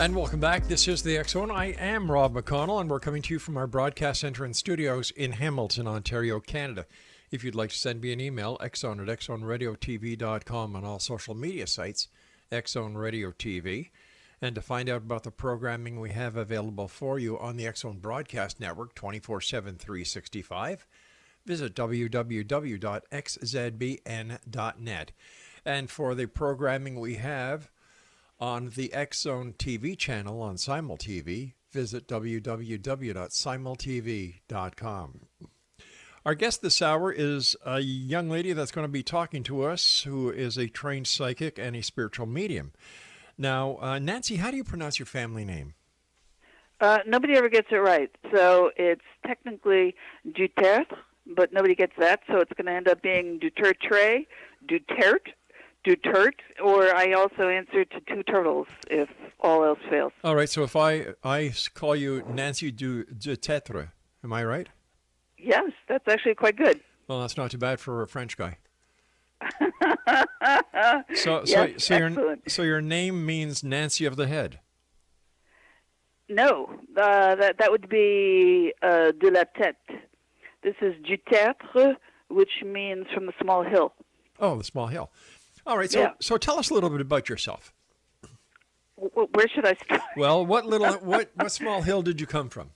And welcome back. This is the X Zone. I am Rob McConnell, and we're coming to you from our broadcast center and studios in Hamilton, Ontario, Canada. If you'd like to send me an email, xzone at xzoneradiotv.com on all social media sites, Xzone Radio TV. And to find out about the programming we have available for you on the X Zone Broadcast Network 24 7 365, visit www.xzbn.net. And for the programming we have, on the Zone TV channel on SimulTV, visit www.simultv.com. Our guest this hour is a young lady that's going to be talking to us who is a trained psychic and a spiritual medium. Now, uh, Nancy, how do you pronounce your family name? Uh, nobody ever gets it right. So it's technically Duterte, but nobody gets that. So it's going to end up being Duterte, Duterte, Duterte, or I also answer to two turtles if all else fails. All right, so if I I call you Nancy du, Dutetre, am I right? Yes, that's actually quite good. Well, that's not too bad for a French guy. So, so, Yes, so your so your name means Nancy of the Head. No, uh, that that would be uh, de la tête. This is du Duterte, which means from the small hill. Oh, the small hill. All right, so Yeah. so tell us a little bit about yourself. W- where should I start? Well, what little what what small hill did you come from?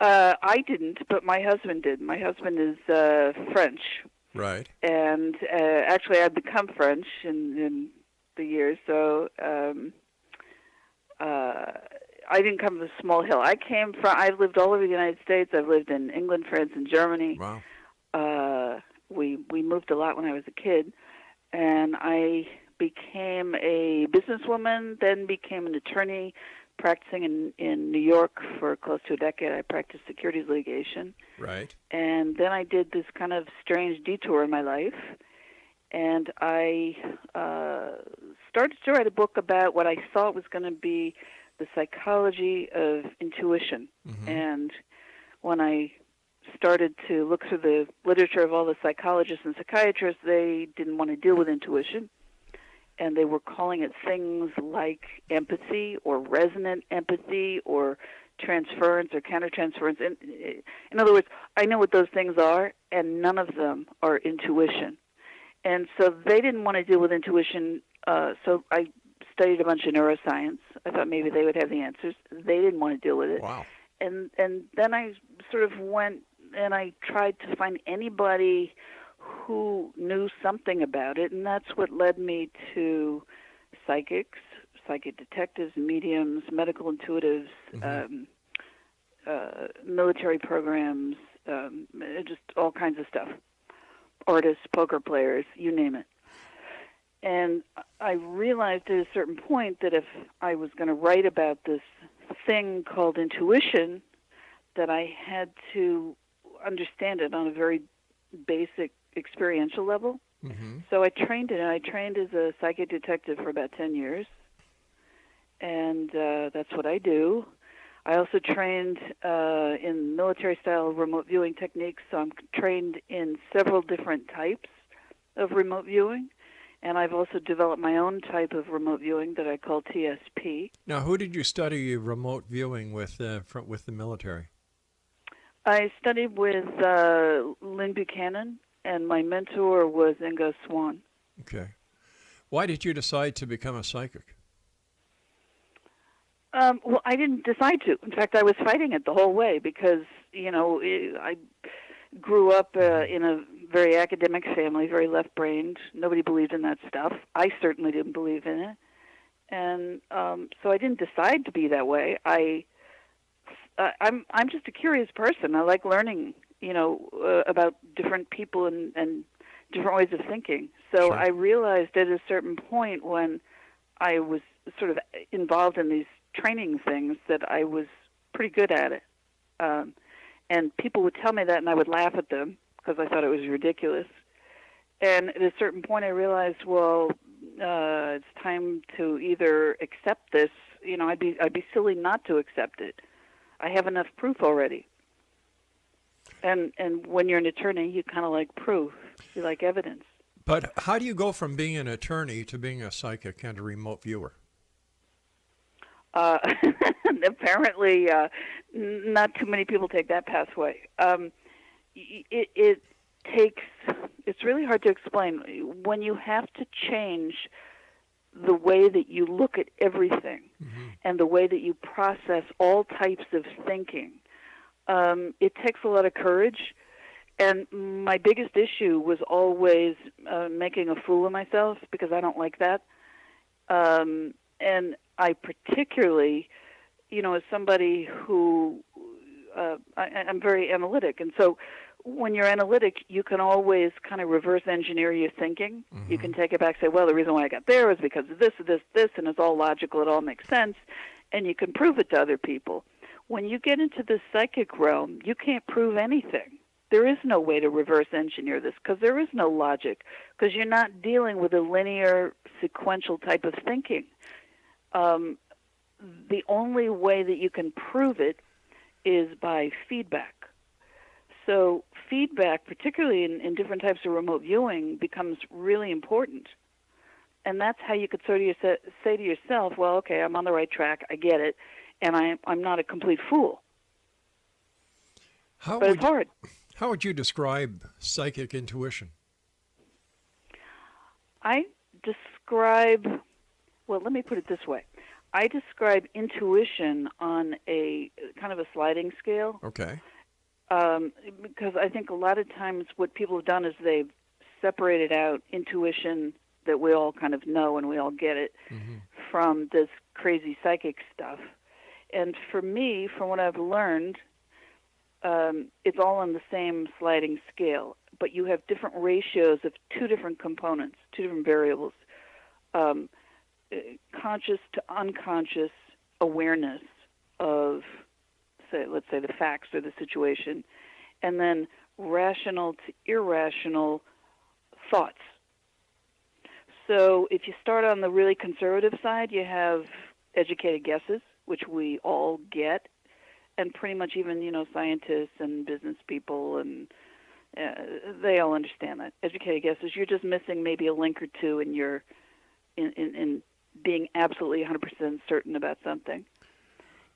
Uh, I didn't, but my husband did. My husband is uh, French, Right. and uh, actually I've become French in, in the years. So um, uh, I didn't come from a small hill. I came from. I've lived all over the United States. I've lived in England, France, and Germany. Wow. Uh, we we moved a lot when I was a kid, and I became a businesswoman. Then became an attorney, practicing in in New York for close to a decade. I practiced securities litigation Right. and then I did this kind of strange detour in my life, and I uh, started to write a book about what I thought was going to be the psychology of intuition. And when I started to look through the literature of all the psychologists and psychiatrists, they didn't want to deal with intuition. And they were calling it things like empathy or resonant empathy or transference or countertransference. In, in other words, I know what those things are, and none of them are intuition. And so they didn't want to deal with intuition. Uh, so I studied a bunch of neuroscience. I thought maybe they would have the answers. They didn't want to deal with it Wow. and and then I sort of went and I tried to find anybody who knew something about it, and that's what led me to psychics, psychic detectives, mediums, medical intuitives, um, uh, military programs, um, just all kinds of stuff. Artists, poker players, you name it. and I realized at a certain point that if I was going to write about this thing called intuition, that I had to understand it on a very basic experiential level. Mm-hmm. So I trained in it. I trained as a psychic detective for about 10 years, and uh, that's what I do. I also trained uh, in military style remote viewing techniques, so I'm trained in several different types of remote viewing. And I've also developed my own type of remote viewing that I call TSP. Now, who did you study remote viewing with uh, fr- with the military? I studied with uh, Lyn Buchanan, and my mentor was Ingo Swann. Okay. Why did you decide to become a psychic? Um, well, I didn't decide to. In fact, I was fighting it the whole way because you know I grew up uh, in a very academic family, very left-brained. Nobody believed in that stuff. I certainly didn't believe in it, and um, so I didn't decide to be that way. I, uh, I'm I'm just a curious person. I like learning, you know, uh, about different people and and different ways of thinking. So Sure. I realized at a certain point when I was sort of involved in these training things that I was pretty good at it. Um, and people would tell me that, and I would laugh at them because I thought it was ridiculous. And at a certain point, I realized, well, uh, it's time to either accept this. You know, I'd be I'd be silly not to accept it. I have enough proof already. And and when you're an attorney, you kind of like proof. You like evidence. But how do you go from being an attorney to being a psychic and a remote viewer? Uh, apparently, uh, not too many people take that pathway. Um, it, it takes. It's really hard to explain when you have to change the way that you look at everything and the way that you process all types of thinking. Um, it takes a lot of courage. And my biggest issue was always uh, making a fool of myself because I don't like that. Um, and I particularly, you know, as somebody who uh, I, I'm very analytic, and so when you're analytic, you can always kind of reverse engineer your thinking. You can take it back, say, well, the reason why I got there was because of this, this, this, and it's all logical. It all makes sense, and you can prove it to other people. When you get into the psychic realm, you can't prove anything. There is no way to reverse engineer this because there is no logic because you're not dealing with a linear, sequential type of thinking. Um, the only way that you can prove it is by feedback. So, feedback, particularly in, in different types of remote viewing, becomes really important. And that's how you could sort of yourse- say to yourself, well, okay, I'm on the right track, I get it, and I, I'm not a complete fool. How But would it's hard. how would you describe psychic intuition? I describe, well, let me put it this way. I describe intuition on a kind of a sliding scale Okay. Um, because I think a lot of times what people have done is they've separated out intuition that we all kind of know and we all get it from this crazy psychic stuff. And for me, from what I've learned, um, it's all on the same sliding scale, but you have different ratios of two different components, two different variables. Um, uh, conscious to unconscious awareness of, say, let's say the facts or the situation, and then rational to irrational thoughts. So if you start on the really conservative side, you have educated guesses, which we all get, and pretty much even you know scientists and business people and uh, they all understand that educated guesses. You're just missing maybe a link or two in your in in, in being absolutely 100% certain about something.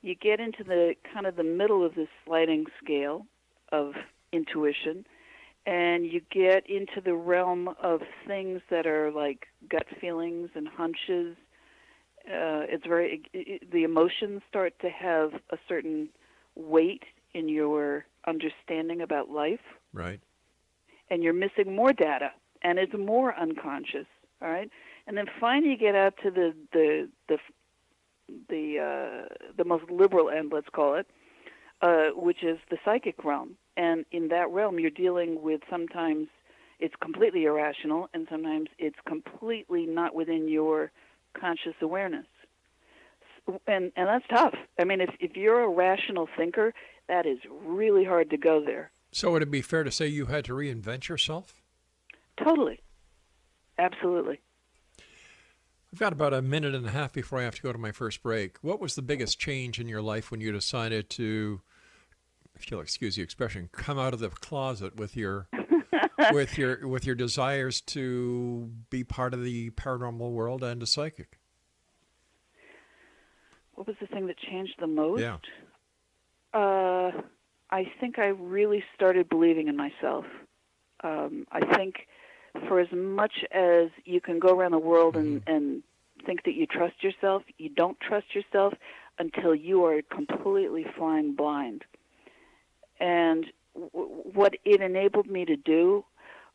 You get into the kind of the middle of this sliding scale of intuition, and you get into the realm of things that are like gut feelings and hunches. Uh, it's very it, the emotions start to have a certain weight in your understanding about life, Right. and you're missing more data, and it's more unconscious. All right, and then finally you get out to the the the the uh, the most liberal end, let's call it, uh, which is the psychic realm. And in that realm, you're dealing with sometimes it's completely irrational, and sometimes it's completely not within your conscious awareness. And and that's tough. I mean, if if you're a rational thinker, that is really hard to go there. So would it be fair to say you had to reinvent yourself? Totally, absolutely. I've got about a minute and a half before I have to go to my first break. What was the biggest change in your life when you decided to, if you'll excuse the expression, come out of the closet with your with your with your desires to be part of the paranormal world and a psychic? What was the thing that changed the most? Yeah. Uh, I think I really started believing in myself. Um, I think for as much as you can go around the world and, mm-hmm. and think that you trust yourself, you don't trust yourself until you are completely flying blind. And w- what it enabled me to do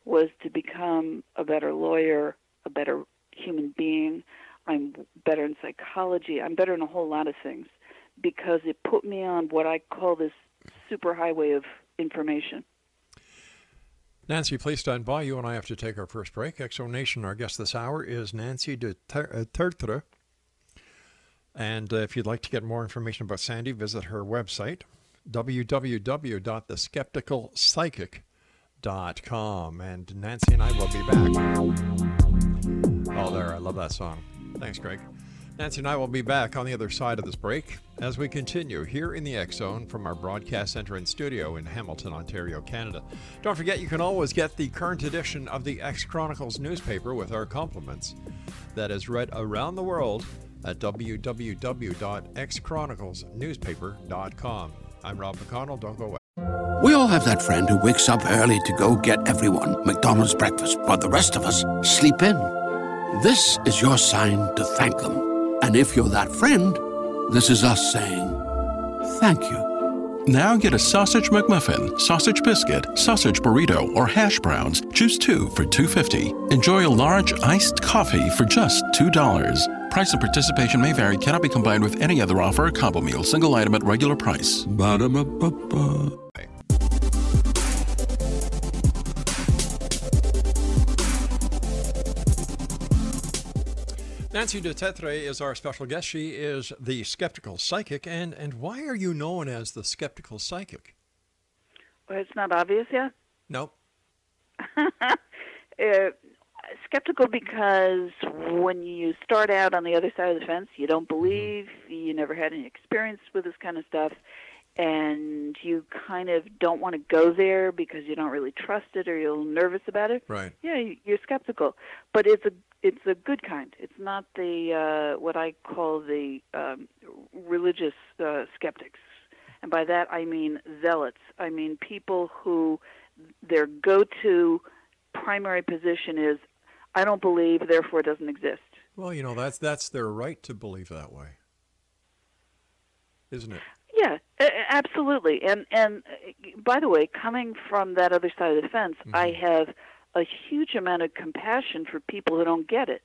was to become a better lawyer, a better human being. I'm better in psychology. I'm better in a whole lot of things because it put me on what I call this superhighway of information. Nancy, please stand by. You and I have to take our first break. Exo Nation, our guest this hour is Nancy de uh, Tertre. And uh, if you'd like to get more information about Sandy, visit her website, www.theskepticalpsychic.com. And Nancy and I will be back. Oh, there. I love that song. Thanks, Greg. Nancy and I will be back on the other side of this break as we continue here in the X Zone from our broadcast center and studio in Hamilton, Ontario, Canada. Don't forget, you can always get the current edition of the X Chronicles newspaper with our compliments that is read around the world at www.xchroniclesnewspaper.com. I'm Rob McConnell. Don't go away. We all have that friend who wakes up early to go get everyone McDonald's breakfast, while the rest of us sleep in. This is your sign to thank them. And if you're that friend, this is us saying thank you. Now get a sausage McMuffin, sausage biscuit, sausage burrito, or hash browns. Choose two for $2.50. Enjoy a large iced coffee for just $2. Price and participation may vary, cannot be combined with any other offer or combo meal, single item at regular price. Ba-da-ba-ba-ba. Nancy de Tetre is our special guest. She is the skeptical psychic. And, and why are you known as the skeptical psychic? Well, it's not obvious yet. Nope. uh, skeptical because when you start out on the other side of the fence, you don't believe, you never had any experience with this kind of stuff, and you kind of don't want to go there because you don't really trust it or you're nervous about it. Right. Yeah, you- you're skeptical, but it's a it's a good kind. It's not the uh, what I call the um, religious uh, skeptics, and by that I mean zealots. I mean people who their go-to primary position is I don't believe, therefore it doesn't exist. Well, you know, that's, that's their right to believe that way. Isn't it? Yeah, a- a- absolutely. And and uh, by the way, coming from that other side of the fence, I have a huge amount of compassion for people who don't get it.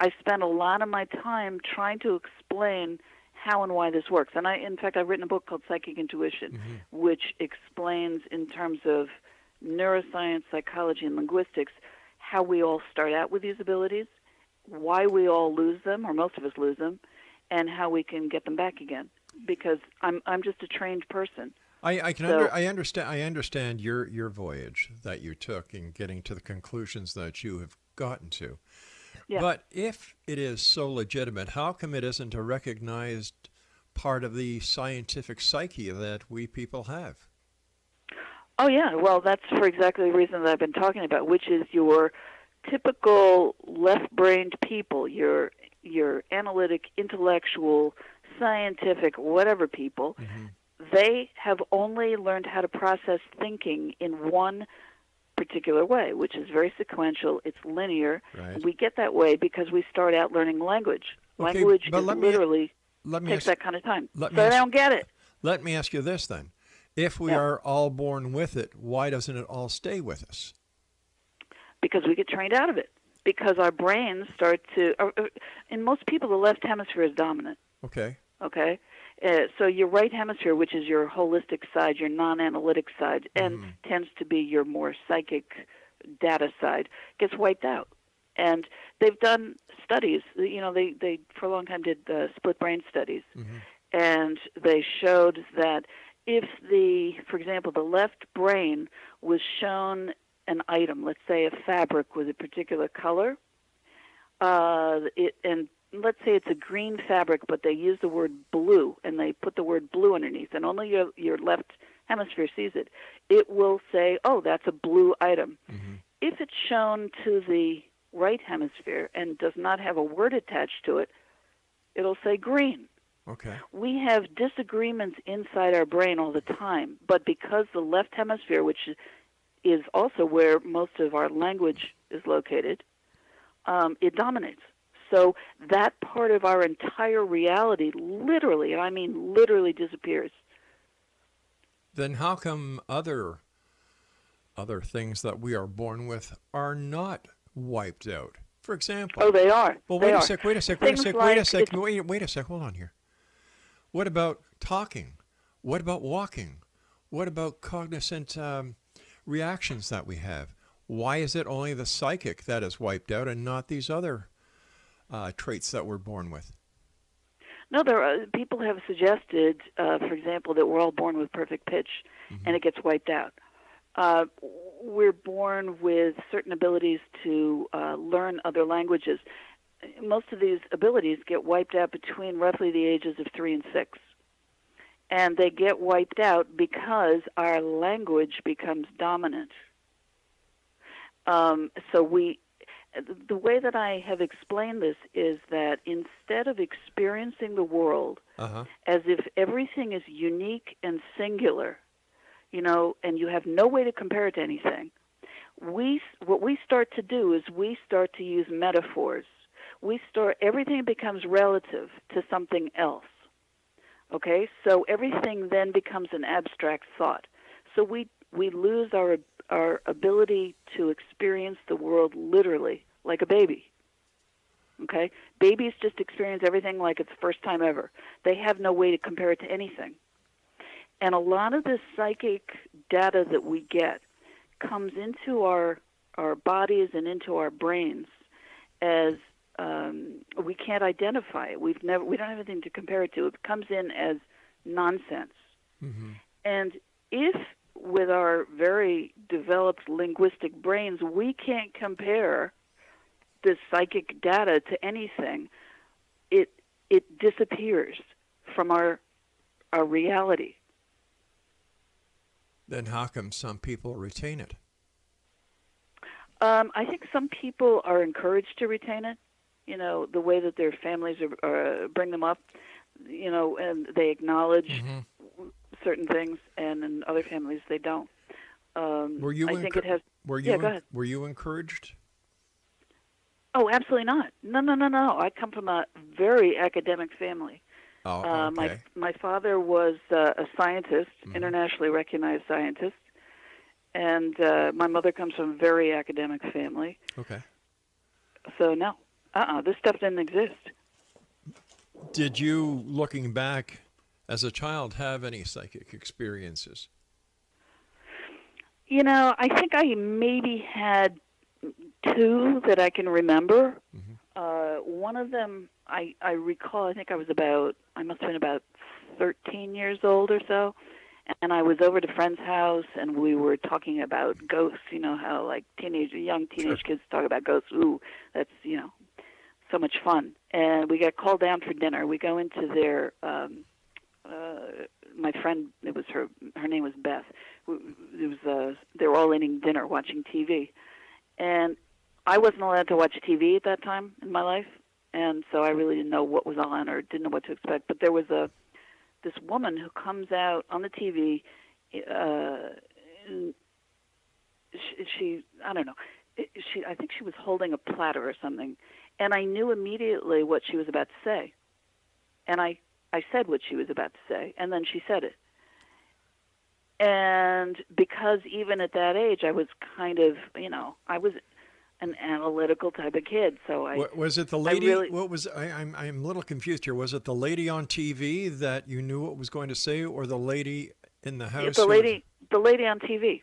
I spend a lot of my time trying to explain how and why this works. And I in fact I've written a book called Psychic Intuition, which explains in terms of neuroscience, psychology and linguistics how we all start out with these abilities, why we all lose them or most of us lose them, and how we can get them back again. Because I'm I'm just a trained person. I, I can So- under, I understand I understand your your voyage that you took in getting to the conclusions that you have gotten to. Yeah. But if it is so legitimate, how come it isn't a recognized part of the scientific psyche that we people have? Oh yeah, well that's for exactly the reason that I've been talking about, which is your typical left-brained people, your your analytic, intellectual, scientific, whatever people. They have only learned how to process thinking in one particular way, which is very sequential. It's linear. Right. We get that way because we start out learning language. Okay, language but let me- literally Let me takes ask, that kind of time. let so me they ask- don't get it. let me ask you this then: If we Yeah. are all born with it, why doesn't it all stay with us? because we get trained out of it because our brains start to uh, uh, in most people the left hemisphere is dominant Okay. Okay uh, so your right hemisphere which is your holistic side your non-analytic side and tends to be your more psychic data side gets wiped out. And they've done studies. You know, they they for a long time did uh, split brain studies, and they showed that if the, for example, the left brain was shown an item, let's say a fabric with a particular color, uh, it, and let's say it's a green fabric, but they use the word blue and they put the word blue underneath, and only your your left hemisphere sees it. It will say, "Oh, that's a blue item." If it's shown to the right hemisphere and does not have a word attached to it, it'll say green Okay. we have disagreements inside our brain all the time, but because the left hemisphere, which is also where most of our language is located, um, it dominates. So that part of our entire reality literally, and I mean literally, disappears. Then how come other other things that we are born with are not wiped out? For example, Oh, they are. Well, They wait a are. sec. Wait a sec. Wait a sec. Wait a sec. Wait. Wait a sec. Hold on here. What about talking? What about walking? What about cognizant um, reactions that we have? Why is it only the psychic that is wiped out and not these other uh, traits that we're born with? No, there are, people have suggested, uh, for example, that we're all born with perfect pitch, and it gets wiped out. Uh, we're born with certain abilities to uh, learn other languages. Most of these abilities get wiped out between roughly the ages of three and six. And they get wiped out because our language becomes dominant. Um, so we, the way that I have explained this is that instead of experiencing the world Uh huh. as if everything is unique and singular, you know, and you have no way to compare it to anything, we what we start to do is we start to use metaphors. We start everything becomes relative to something else. Okay? So everything then becomes an abstract thought. So we we lose our our ability to experience the world literally like a baby. Okay? Babies just experience everything like it's the first time ever. They have no way to compare it to anything. And a lot of this psychic data that we get comes into our our bodies and into our brains as um, we can't identify it. We've never we don't have anything to compare it to. It comes in as nonsense. And if with our very developed linguistic brains we can't compare this psychic data to anything, it it disappears from our our reality. Then how come some people retain it? Um, I think some people are encouraged to retain it. You know, the way that their families are, uh, bring them up. You know, and they acknowledge Mm-hmm. certain things, and in other families they don't. Um, Were you? I think encour- it has. Were you? Yeah, go en- ahead. Were you encouraged? Oh, absolutely not. No, no, no, no. I come from a very academic family. Oh, Uh, okay. My my father was uh, a scientist, Mm-hmm. internationally recognized scientist, and uh, my mother comes from a very academic family. okay. So no, uh-uh, this stuff didn't exist. Did you, looking back as a child, have any psychic experiences? You know, I think I maybe had two that I can remember. Uh, one of them, I, I recall, I think I was about, I must have been about 13 years old or so. And I was over at a friend's house, and we were talking about ghosts. You know how like teenage, young teenage kids talk about ghosts. Ooh, that's you know, so much fun. And we got called down for dinner. We go into their um, uh, my friend it was her her name was Beth it was uh they were all eating dinner watching TV and I wasn't allowed to watch TV at that time in my life and so I really didn't know what was on or didn't know what to expect but there was a this woman who comes out on the TV uh she, she I don't know she I think she was holding a platter or something and I knew immediately what she was about to say and I I said what she was about to say, and then she said it. And because even at that age, I was kind of, you know, I was an analytical type of kid, so I. Wa- was it the lady? really- What was I, I'm I'm a little confused here. Was it the lady on TV that you knew what was going to say, or the lady in the house? the lady, the lady on TV.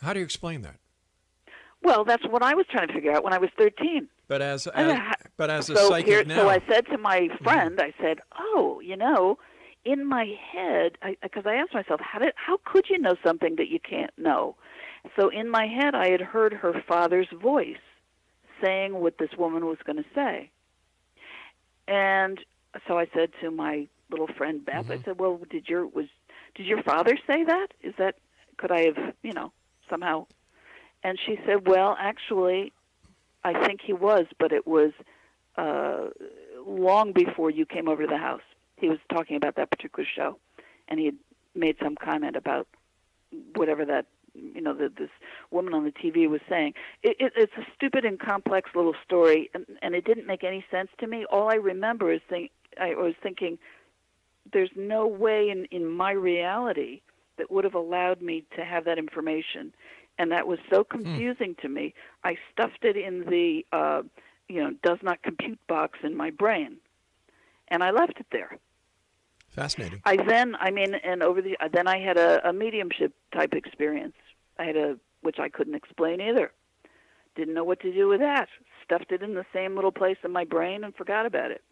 How do you explain that? Well, that's what I was trying to figure out when I was 13. But as, as but as a so psychic here, now, so I said to my mm-hmm. friend, I said, "Oh, you know, in my head, because I, asked myself, how did, how could you know something that you can't know?" So in my head, I had heard her father's voice saying what this woman was going to say, and so I said to my little friend Beth, I said, "Well, did your was did your father say that? Is that could I have, you know, somehow?" And she said, "Well, actually, I think he was, but it was uh, long before you came over to the house. He was talking about that particular show, and he had made some comment about whatever that you know that this woman on the TV was saying. It, it, it's a stupid and complex little story, and, and it didn't make any sense to me. All I remember is think I was thinking, there's no way in in my reality that would have allowed me to have that information and that was so confusing to me. I stuffed it in the uh, you know does not compute box in my brain, and I left it there. Fascinating. I then, I mean, and over the uh, then I had a, a mediumship type experience. I had a which I couldn't explain either. Didn't know what to do with that. Stuffed it in the same little place in my brain and forgot about it.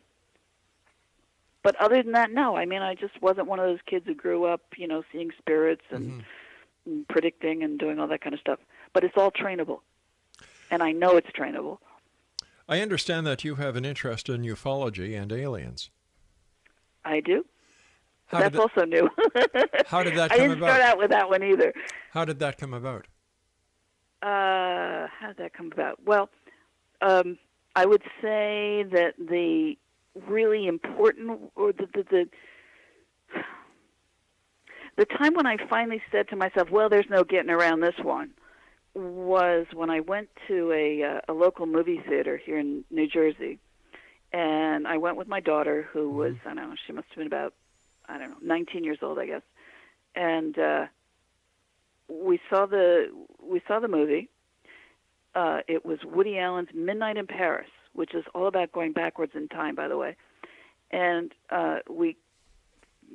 But other than that, no. I mean, I just wasn't one of those kids who grew up, you know, seeing spirits and, mm-hmm. and predicting and doing all that kind of stuff. But it's all trainable, and I know it's trainable. I understand that you have an interest in ufology and aliens. I do. How That's that, also new. how did that come about? I didn't about? start out with that one either. how did that come about? Uh, how did that come about? Well, um, I would say that the really important, or the, the the the time when I finally said to myself, "Well, there's no getting around this one," was when I went to a uh, a local movie theater here in New Jersey, and I went with my daughter, who was I don't know, she must have been about I don't know, 19 years old, I guess, and uh, we saw the we saw the movie. Uh, it was Woody Allen's Midnight in Paris, which is all about going backwards in time, by the way. And uh, we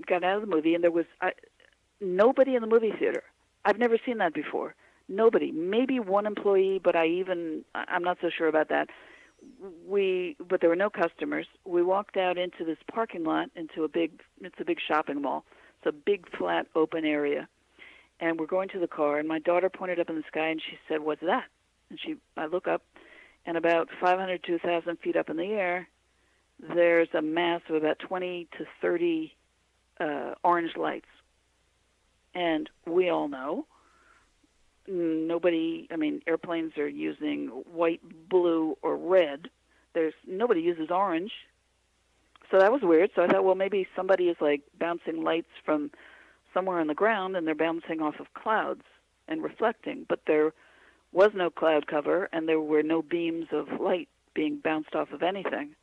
got out of the movie, and there was I, nobody in the movie theater. I've never seen that before. Nobody, maybe one employee, but I even I'm not so sure about that. We, but there were no customers. We walked out into this parking lot, into a big, it's a big shopping mall. It's a big flat open area, and we're going to the car. And my daughter pointed up in the sky, and she said, "What's that?" And she, I look up, and about 500 to 1,000 feet up in the air, there's a mass of about 20 to 30 uh, orange lights. And we all know nobody, I mean, airplanes are using white, blue, or red. There's nobody uses orange. So that was weird. So I thought, well, maybe somebody is like bouncing lights from somewhere on the ground and they're bouncing off of clouds and reflecting. But there was no cloud cover and there were no beams of light being bounced off of anything.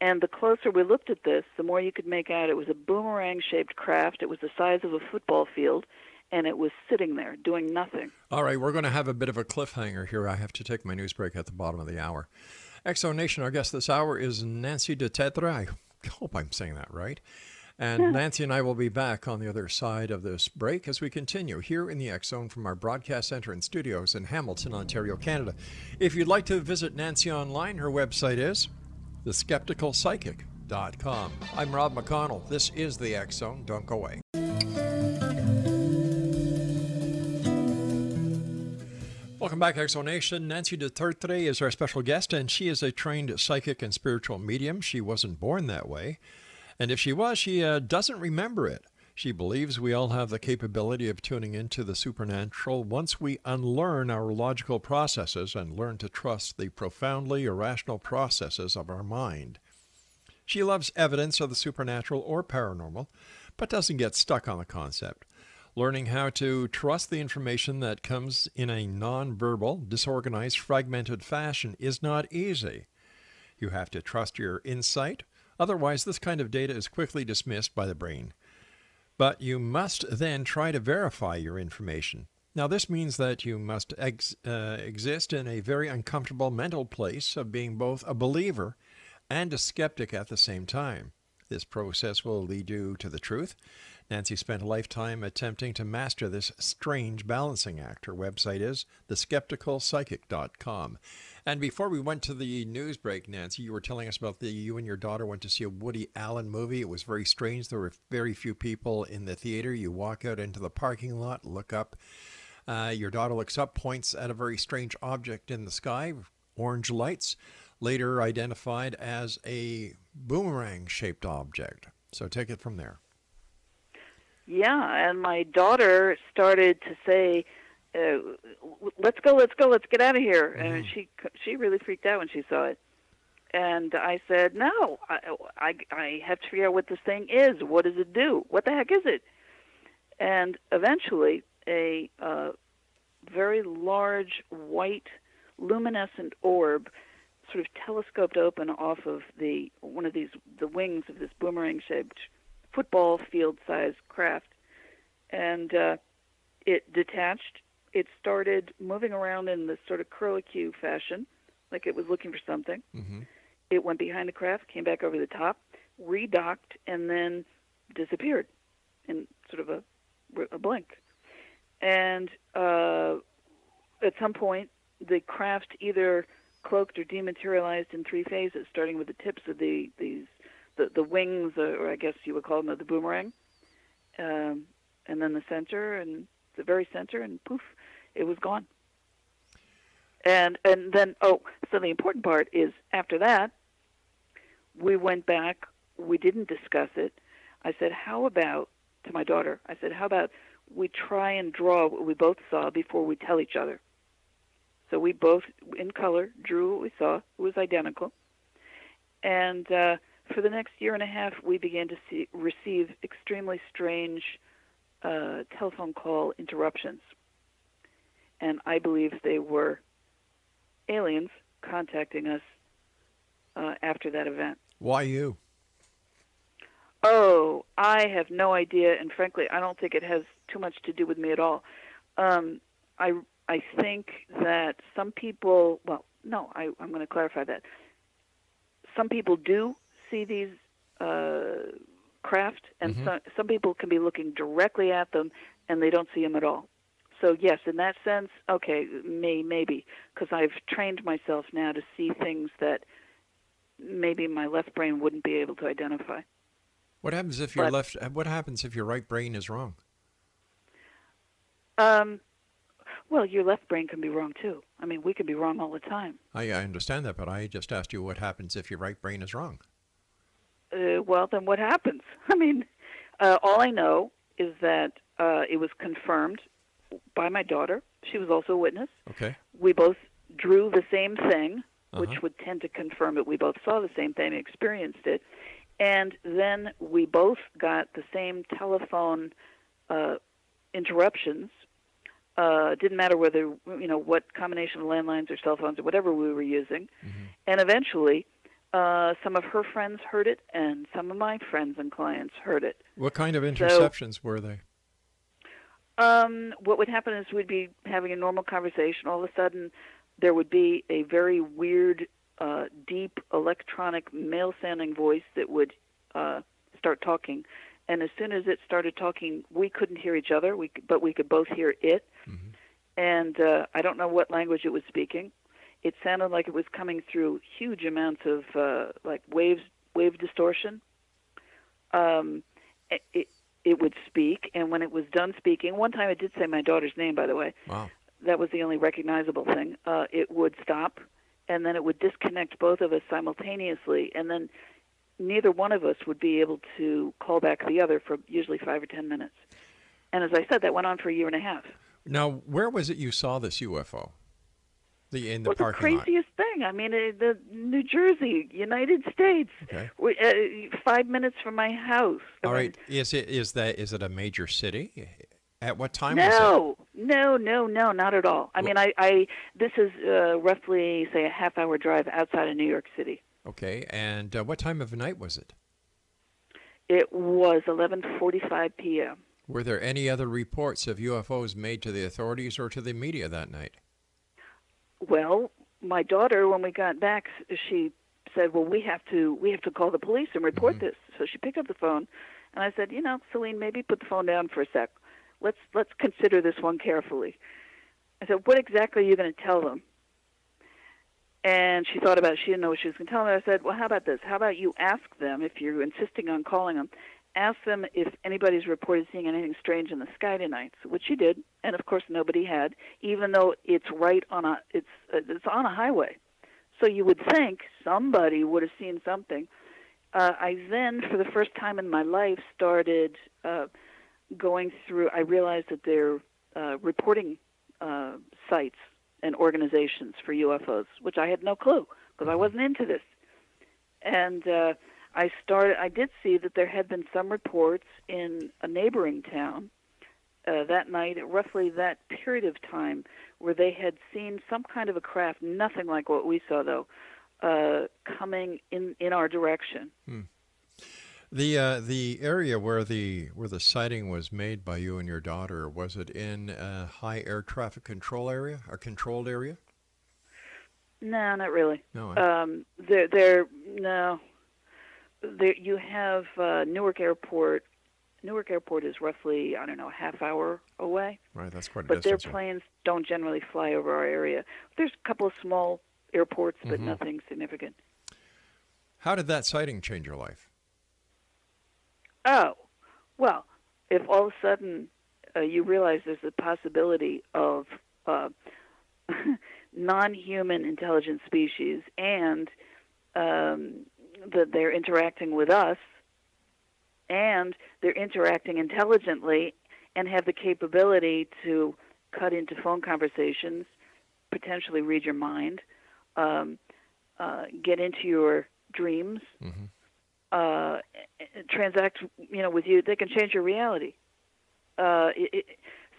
And the closer we looked at this, the more you could make out it was a boomerang shaped craft. It was the size of a football field, and it was sitting there doing nothing. All right, we're going to have a bit of a cliffhanger here. I have to take my news break at the bottom of the hour. Exo Nation, our guest this hour is Nancy de Tetre. I hope I'm saying that right. And Nancy and I will be back on the other side of this break as we continue here in the X Zone from our broadcast center and studios in Hamilton, Ontario, Canada. If you'd like to visit Nancy online, her website is theskepticalpsychic.com. I'm Rob McConnell. This is the X Zone. Don't go away. Welcome back, Exonation. Nancy de Tertre is our special guest, and she is a trained psychic and spiritual medium. She wasn't born that way. And if she was, she uh, doesn't remember it. She believes we all have the capability of tuning into the supernatural once we unlearn our logical processes and learn to trust the profoundly irrational processes of our mind. She loves evidence of the supernatural or paranormal, but doesn't get stuck on the concept. Learning how to trust the information that comes in a non-verbal, disorganized, fragmented fashion is not easy. You have to trust your insight, otherwise, this kind of data is quickly dismissed by the brain. But you must then try to verify your information. Now, this means that you must ex- uh, exist in a very uncomfortable mental place of being both a believer and a skeptic at the same time. This process will lead you to the truth. Nancy spent a lifetime attempting to master this strange balancing act. Her website is theskepticalpsychic.com. And before we went to the news break, Nancy, you were telling us about the you and your daughter went to see a Woody Allen movie. It was very strange. There were very few people in the theater. You walk out into the parking lot, look up. Uh, your daughter looks up, points at a very strange object in the sky, orange lights, later identified as a boomerang shaped object. So take it from there. Yeah, and my daughter started to say, uh, "Let's go, let's go, let's get out of here," mm-hmm. and she she really freaked out when she saw it. And I said, "No, I, I I have to figure out what this thing is. What does it do? What the heck is it?" And eventually, a uh, very large white luminescent orb sort of telescoped open off of the one of these the wings of this boomerang shaped football field sized craft, and uh, it detached. It started moving around in this sort of curlicue fashion, like it was looking for something. Mm-hmm. It went behind the craft, came back over the top, redocked, and then disappeared in sort of a, a blink. And uh, at some point, the craft either cloaked or dematerialized in three phases, starting with the tips of the these the, the wings, uh, or I guess you would call them the boomerang, um, and then the center and the very center, and poof, it was gone. And and then oh, so the important part is after that, we went back. We didn't discuss it. I said, how about to my daughter? I said, how about we try and draw what we both saw before we tell each other. So we both, in color, drew what we saw. It was identical. And uh, for the next year and a half, we began to see, receive extremely strange uh, telephone call interruptions. And I believe they were aliens contacting us uh, after that event. Why you? Oh, I have no idea, and frankly, I don't think it has too much to do with me at all. Um, I I think that some people, well, no, I, I'm going to clarify that. Some people do see these uh, craft, and Mhm. some some people can be looking directly at them, and they don't see them at all. So yes, in that sense, okay, may maybe because I've trained myself now to see things that maybe my left brain wouldn't be able to identify. What happens if your But- left? What happens if your right brain is wrong? Um, well, your left brain can be wrong too. I mean, we can be wrong all the time. I, I understand that, but I just asked you what happens if your right brain is wrong. Uh, well, then what happens? I mean, uh, all I know is that uh, it was confirmed by my daughter. She was also a witness. Okay. We both drew the same thing, which Uh-huh. would tend to confirm that we both saw the same thing experienced it. And then we both got the same telephone uh, interruptions. Uh, didn't matter whether you know what combination of landlines or cell phones or whatever we were using. And eventually, uh, some of her friends heard it, and some of my friends and clients heard it. What kind of interceptions were they? Um, what would happen is we'd be having a normal conversation. All of a sudden, there would be a very weird, uh, deep electronic male-sounding voice that would uh, start talking. And as soon as it started talking, we couldn't hear each other, we, but we could both hear it. And uh, I don't know what language it was speaking. It sounded like it was coming through huge amounts of uh, like waves, wave distortion. Um, it, it, it would speak, and when it was done speaking, one time it did say my daughter's name, by the way. Wow. That was the only recognizable thing. Uh, it would stop, and then it would disconnect both of us simultaneously, and then neither one of us would be able to call back the other for usually five or ten minutes. And as I said, that went on for a year and a half. Now, where was it you saw this UFO? The in the Well, the parking lot. craziest thing. I mean, uh, the New Jersey, United States. Okay. We, uh, five minutes from my house. All right. Is it is that is it a major city? At what time was No, no, no, no, not at all. I mean, I, I this is uh, roughly say a half hour drive outside of New York City. Okay. And uh, what time of night was it? It was 11:45 p.m. Were there any other reports of UFOs made to the authorities or to the media that night? Well, my daughter, when we got back, she said, "Well, we have to we have to call the police and report mm-hmm. this." So she picked up the phone And I said, you know, Celine, maybe put the phone down for a sec. Let's let's consider this one carefully. I said, what exactly are you going to tell them? And she thought about it. She didn't know what she was going to tell them. I said, well, how about this? How about you ask them, if you're insisting on calling them, ask them if anybody's reported seeing anything strange in the sky tonight, which she did. And of course, nobody had, even though it's right on a, it's, uh, it's on a highway. So you would think somebody would have seen something. Uh, I then, for the first time in my life, started uh, going through. I realized that there are uh, reporting uh, sites and organizations for UFOs, which I had no clue because I wasn't into this. And uh, I started. I did see that there had been some reports in a neighboring town uh, that night, at roughly that period of time, where they had seen some kind of a craft, nothing like what we saw though, uh, coming in in our direction. The uh, the area where the where the sighting was made by you and your daughter was it in a high air traffic control area, a controlled area? No, not really. No. Um, there, there, no. There, you have uh, Newark Airport. Newark Airport is roughly, I don't know, a half hour away. right, that's quite a But their distance. yeah. planes don't generally fly over our area. There's a couple of small airports, but Mm-hmm. nothing significant. How did that sighting change your life? Oh, well, if all of a sudden uh, you realize there's a possibility of uh, non-human intelligent species and um, that they're interacting with us and they're interacting intelligently and have the capability to cut into phone conversations, potentially read your mind, um, uh, get into your dreams, uh, transact, you know, with you. They can change your reality. Uh, it, it,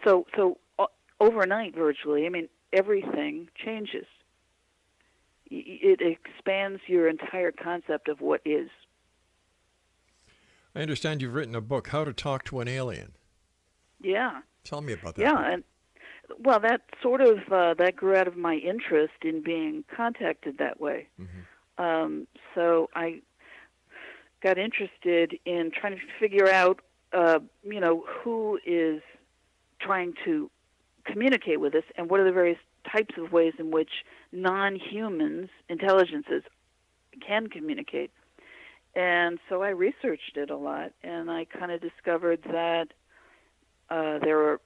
so, so uh, overnight, virtually, I mean, everything changes. It expands your entire concept of what is. I understand you've written a book, How to Talk to an Alien. Yeah. Tell me about that. Yeah, book. and well, that sort of uh, that grew out of my interest in being contacted that way. Um, so I got interested in trying to figure out, uh, you know, who is trying to communicate with us, and what are the various types of ways in which non-humans intelligences can communicate. And so I researched it a lot, and I kind of discovered that uh, there are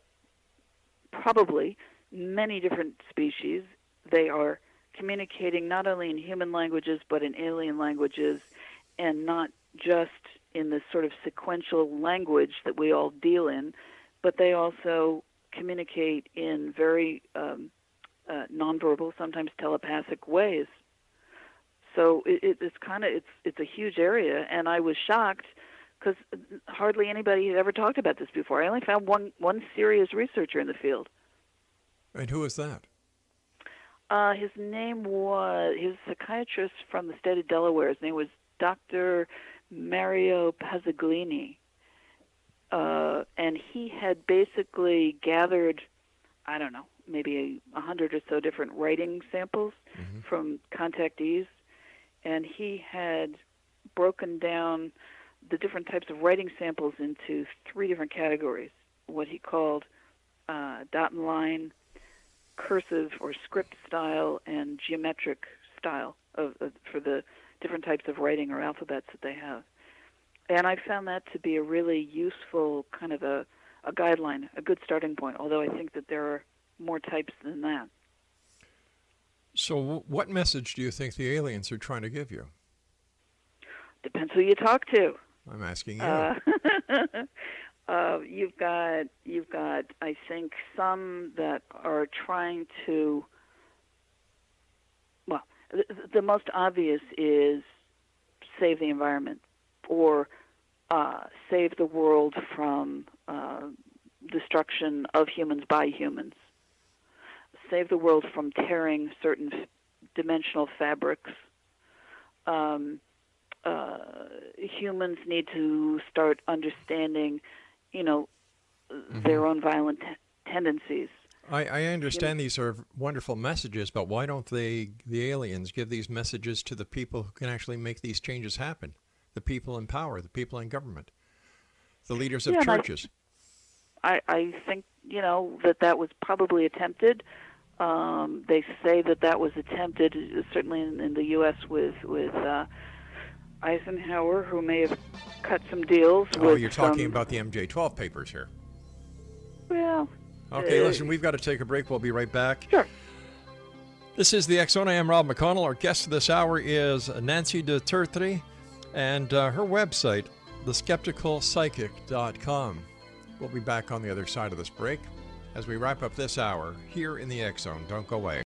probably many different species. They are communicating not only in human languages but in alien languages, and not just in the sort of sequential language that we all deal in, but they also communicate in very um, uh, nonverbal, sometimes telepathic ways. So it, it, it's kind of it's it's a huge area, and I was shocked because hardly anybody had ever talked about this before. I only found one one serious researcher in the field. And who is that? Uh, his name was he was a psychiatrist from the state of Delaware. His name was Dr. Mario Pazzaglini, uh, and he had basically gathered, I don't know, maybe a hundred or so different writing samples from contactees, and he had broken down the different types of writing samples into three different categories. What he called uh, dot and line, cursive or script style, and geometric style of, of for the different types of writing or alphabets that they have. And I found that to be a really useful kind of a, a guideline, a good starting point. Although I think that there are more types than that. So, what message do you think the aliens are trying to give you? Depends who you talk to. I'm asking you. Uh, uh, you've got you've got I think some that are trying to. Well, the, the most obvious is save the environment or uh, save the world from uh, destruction of humans by humans. Save the world from tearing certain dimensional fabrics. Um, uh, humans need to start understanding, you know, their own violent t- tendencies. I, I understand these are wonderful messages, but why don't they, the aliens, give these messages to the people who can actually make these changes happen? The people in power, the people in government. the leaders of Yeah, churches. I, I think you know that that was probably attempted. Um, they say that that was attempted, certainly in, in the U.S. with with uh, Eisenhower, who may have cut some deals. Oh, with you're talking some- about the MJ12 papers here. Well, Okay, Uh, listen, we've got to take a break. We'll be right back. sure. This is the Zone. I am Rob McConnell. Our guest this hour is Nancy du Tertre, and uh, her website, theskepticalpsychic.com. We'll be back on the other side of this break as we wrap up this hour here in the X Zone. Don't go away.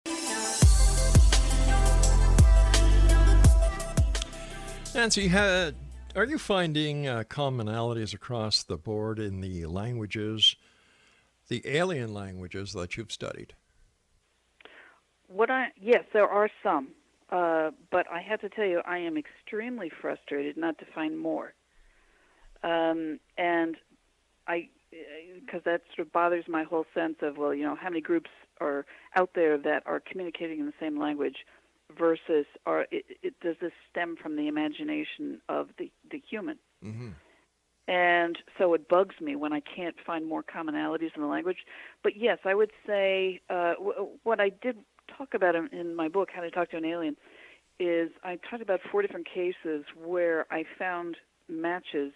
Nancy, ha- are you finding uh, commonalities across the board in the languages, the alien languages that you've studied? What I yes, there are some, uh, but I have to tell you, I am extremely frustrated not to find more. Um, and I, because that sort of bothers my whole sense of well, you know, how many groups are out there that are communicating in the same language, versus are it, it, does this stem from the imagination of the the human? Mm-hmm. And so it bugs me when I can't find more commonalities in the language. But yes, I would say uh, w- what I did talk about in, in my book, How to Talk to an Alien, is I talked about four different cases where I found matches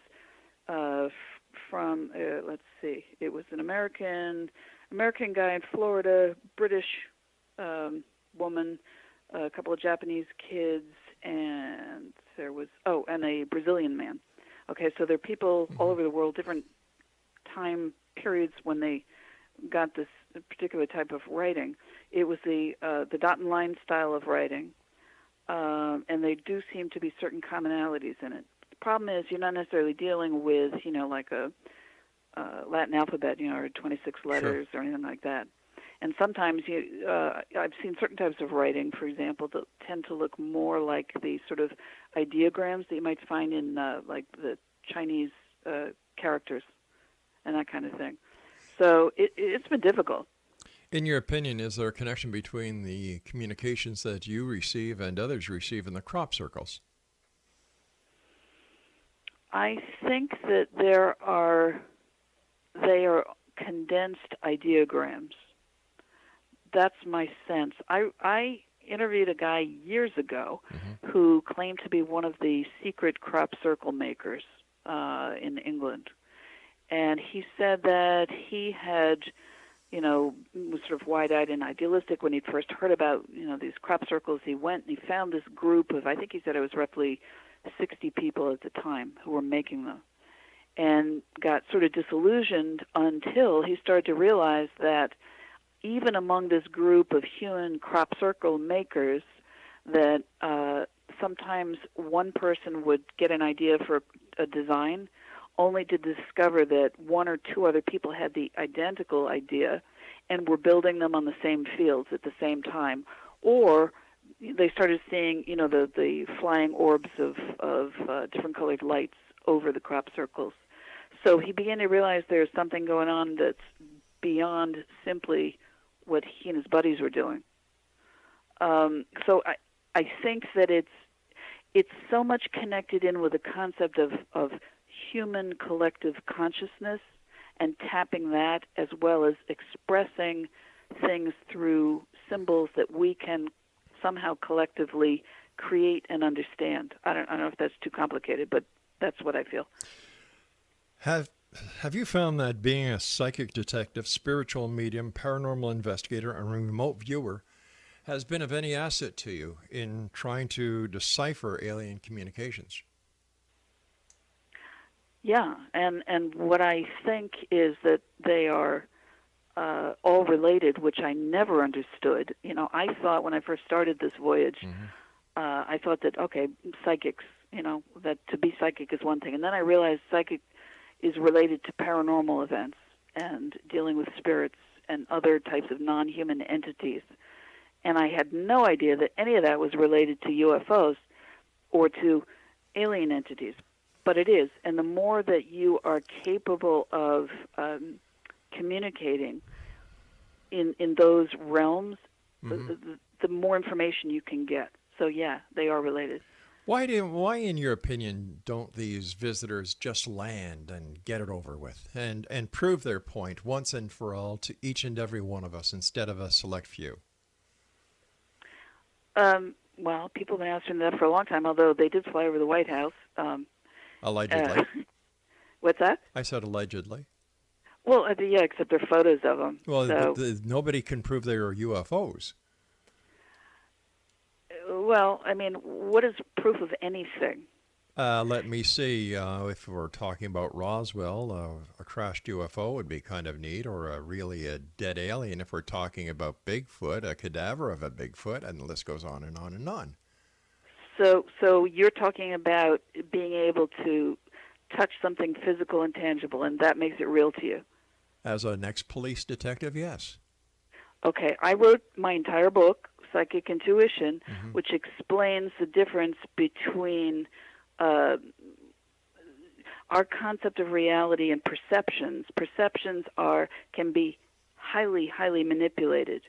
uh, from, uh, let's see, it was an American American guy in Florida, British um, woman, a couple of Japanese kids, and there was, oh, and a Brazilian man. Okay, so there are people all over the world, different time periods when they got this particular type of writing. It was the uh, the dot and line style of writing, um, and they do seem to be certain commonalities in it. The problem is you're not necessarily dealing with you know like a uh, Latin alphabet, you know, or 26 letters or anything like that. And sometimes you, uh, I've seen certain types of writing, for example, that tend to look more like the sort of ideograms that you might find in uh, like the Chinese uh, characters and that kind of thing. So it, it's been difficult. In your opinion, is there a connection between the communications that you receive and others receive in the crop circles? I think that there are they are condensed ideograms. That's my sense. I I interviewed a guy years ago who claimed to be one of the secret crop circle makers uh, in England, and he said that he had, you know, was sort of wide-eyed and idealistic when he first heard about you know these crop circles. He went and he found this group of I think he said it was roughly 60 people at the time who were making them and got sort of disillusioned until he started to realize that even among this group of human crop circle makers that uh, sometimes one person would get an idea for a design only to discover that one or two other people had the identical idea and were building them on the same fields at the same time or they started seeing, you know, the the flying orbs of of uh, different colored lights over the crop circles. So he began to realize there's something going on that's beyond simply what he and his buddies were doing. Um, so I I think that it's it's so much connected in with the concept of of human collective consciousness and tapping that as well as expressing things through symbols that we can somehow collectively create and understand. I don't, I don't know if that's too complicated, but that's what I feel. Have Have you found that being a psychic detective, spiritual medium, paranormal investigator, and remote viewer has been of any asset to you in trying to decipher alien communications? Yeah, and and what I think is that they are uh, all related, which I never understood. You know, I thought when I first started this voyage, uh, I thought that okay, psychics, you know, that to be psychic is one thing, and then I realized psychic is related to paranormal events and dealing with spirits and other types of non-human entities. And I had no idea that any of that was related to UFOs or to alien entities, but it is. And the more that you are capable of um, communicating in in those realms, the, the, the more information you can get. So yeah, they are related. Why do why in your opinion don't these visitors just land and get it over with and and prove their point once and for all to each and every one of us instead of a select few? Um, well, people have been asking that for a long time. Although they did fly over the White House. Um, Allegedly. uh, what's that? I said allegedly. Well, uh, yeah, except they're photos of them. Well, so, the, the, nobody can prove they are UFOs. well, I mean, what is proof of anything? Uh, let me see. Uh, if we're talking about Roswell, uh, a crashed UFO would be kind of neat, or a really a dead alien. If we're talking about Bigfoot, a cadaver of a Bigfoot, and the list goes on and on and on. So, so you're talking about being able to touch something physical and tangible, and that makes it real to you. As an ex-police detective, yes. Okay, I wrote my entire book, Psychic Intuition, Mm-hmm. which explains the difference between uh, our concept of reality and perceptions. Perceptions are can be highly, highly manipulated,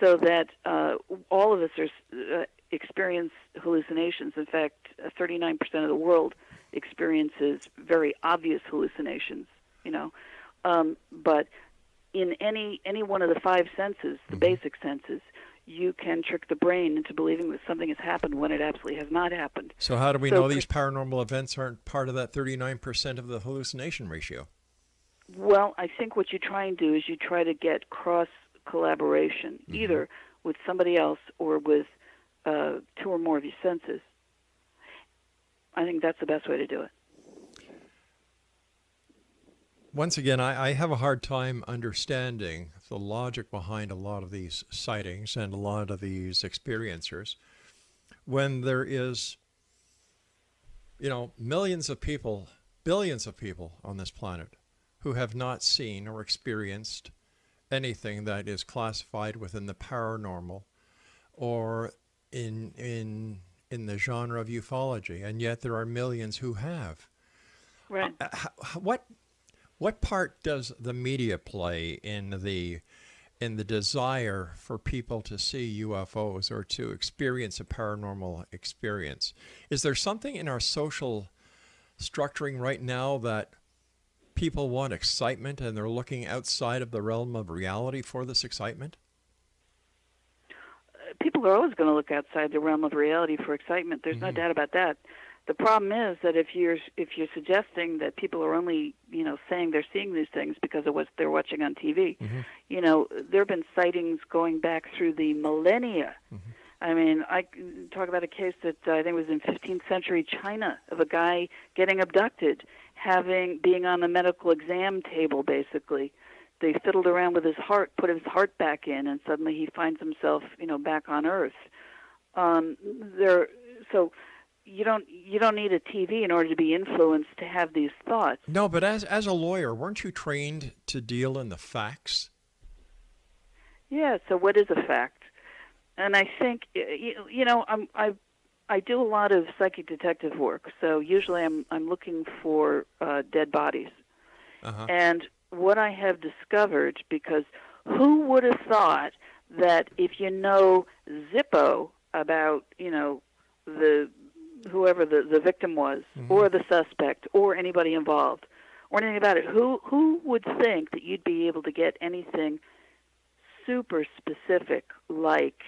so that uh, all of us are uh, experience hallucinations. In fact, uh, 39% of the world experiences very obvious hallucinations. You know, um, but in any any one of the five senses, the basic senses, you can trick the brain into believing that something has happened when it absolutely has not happened. So how do we So know these paranormal events aren't part of that 39% of the hallucination ratio? Well, I think what you try and do is you try to get cross collaboration, Mm-hmm. either with somebody else or with uh, two or more of your senses. I think that's the best way to do it. Once again, I, I have a hard time understanding the logic behind a lot of these sightings and a lot of these experiencers when there is, you know, millions of people, billions of people on this planet who have not seen or experienced anything that is classified within the paranormal or in in in the genre of ufology and yet there are millions who have Right. uh, what what part does the media play in the in the desire for people to see UFOs or to experience a paranormal experience? Is there something in our social structuring right now that people want excitement and they're looking outside of the realm of reality for this excitement? people are always going to look outside the realm of reality for excitement. There's no mm-hmm. doubt about that. The problem is that if you're if you're suggesting that people are only you know saying they're seeing these things because of what they're watching on TV, you know there have been sightings going back through the millennia. I mean, I talk about a case that uh, I think was in 15th century China of a guy getting abducted, having being on the medical exam table basically. They fiddled around with his heart, put his heart back in, and suddenly he finds himself, you know, back on Earth. Um, there, so you don't you don't need a TV in order to be influenced to have these thoughts. No, but as as a lawyer, weren't you trained to deal in the facts? Yeah. So what is a fact? And I think you, you know I'm I I do a lot of psychic detective work. So usually I'm I'm looking for uh, dead bodies. Uh-huh. And what I have discovered, because who would have thought that if you know Zippo about, you know, the whoever the, the victim was, or the suspect, or anybody involved, or anything about it, who who would think that you'd be able to get anything super specific like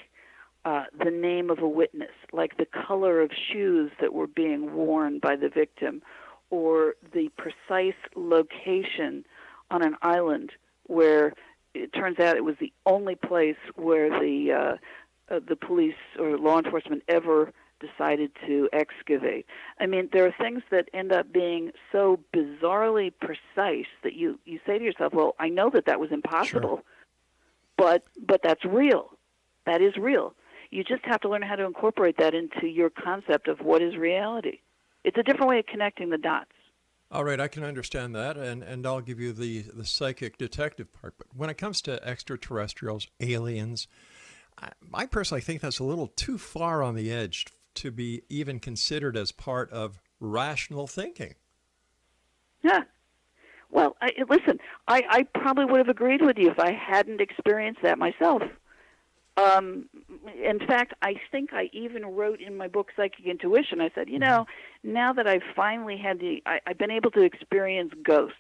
uh, the name of a witness, like the color of shoes that were being worn by the victim, or the precise location on an island where it turns out it was the only place where the uh, uh, the police or law enforcement ever decided to excavate. I mean, there are things that end up being so bizarrely precise that you you say to yourself, "Well, I know that that was impossible." but but that's real. That is real. You just have to learn how to incorporate that into your concept of what is reality. It's a different way of connecting the dots. All right, I can understand that, and, and I'll give you the, the psychic detective part. But when it comes to extraterrestrials, aliens, I, I personally think that's a little too far on the edge to be even considered as part of rational thinking. Yeah. Well, I, listen, I, I probably would have agreed with you if I hadn't experienced that myself. Um, in fact, I think I even wrote in my book Psychic Intuition. I said, you know, now that I've finally had the, I, I've been able to experience ghosts.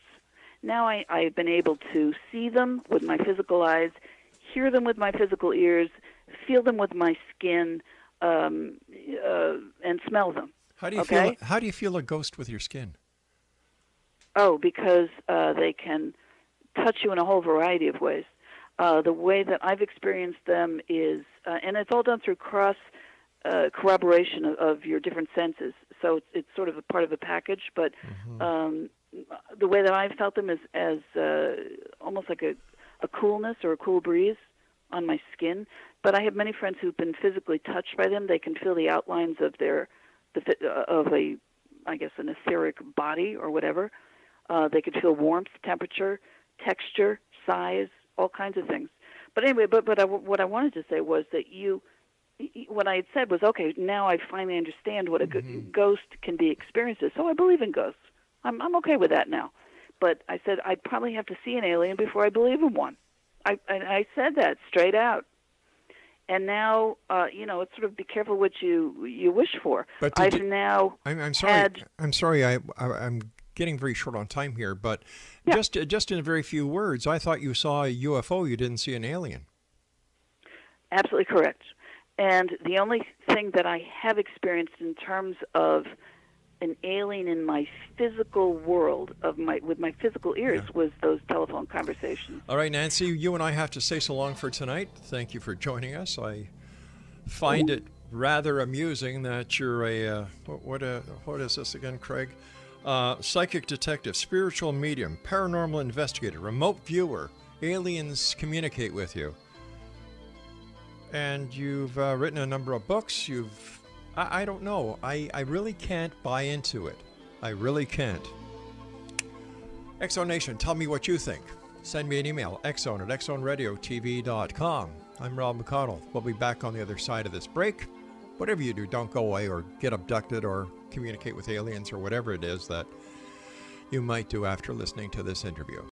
Now I, I've been able to see them with my physical eyes, hear them with my physical ears, feel them with my skin, um, uh, and smell them. How do you Okay. feel? How do you feel a ghost with your skin? Oh, because uh, they can touch you in a whole variety of ways. Uh, the way that I've experienced them is, uh, and it's all done through cross uh, corroboration of, of your different senses. So it's, it's sort of a part of a package. But um, the way that I've felt them is as uh, almost like a, a coolness or a cool breeze on my skin. But I have many friends who've been physically touched by them. They can feel the outlines of their the, uh, of a, I guess, an etheric body or whatever. Uh, they could feel warmth, temperature, texture, size, all kinds of things. But anyway, but but I, what I wanted to say was that you, what I had said was okay. Now I finally understand what a g- ghost can be experienced as. So I believe in ghosts. I'm I'm okay with that now. But I said I'd probably have to see an alien before I believe in one. I and I said that straight out. And now, uh, you know, it's sort of be careful what you you wish for. But I've you- now I'm, I'm sorry. had I'm sorry. I, I I'm getting very short on time here, but Yeah. just just in a very few words, I thought you saw a UFO. You didn't see an alien. Absolutely correct. And the only thing that I have experienced in terms of an alien in my physical world of my with my physical ears was those telephone conversations. All right, Nancy, you and I have to say so long for tonight. Thank you for joining us. I find it rather amusing that you're a uh, what what, uh, what is this again, Craig? Uh, psychic detective, spiritual medium, paranormal investigator, remote viewer. Aliens communicate with you, and you've uh, written a number of books. You've I, I don't know. I, I really can't buy into it. I really can't. X Zone Nation, tell me what you think. Send me an email, xzone at xzoneradiotv.com. I'm Rob McConnell. We'll be back on the other side of this break. Whatever you do, don't go away or get abducted or communicate with aliens or whatever it is that you might do after listening to this interview.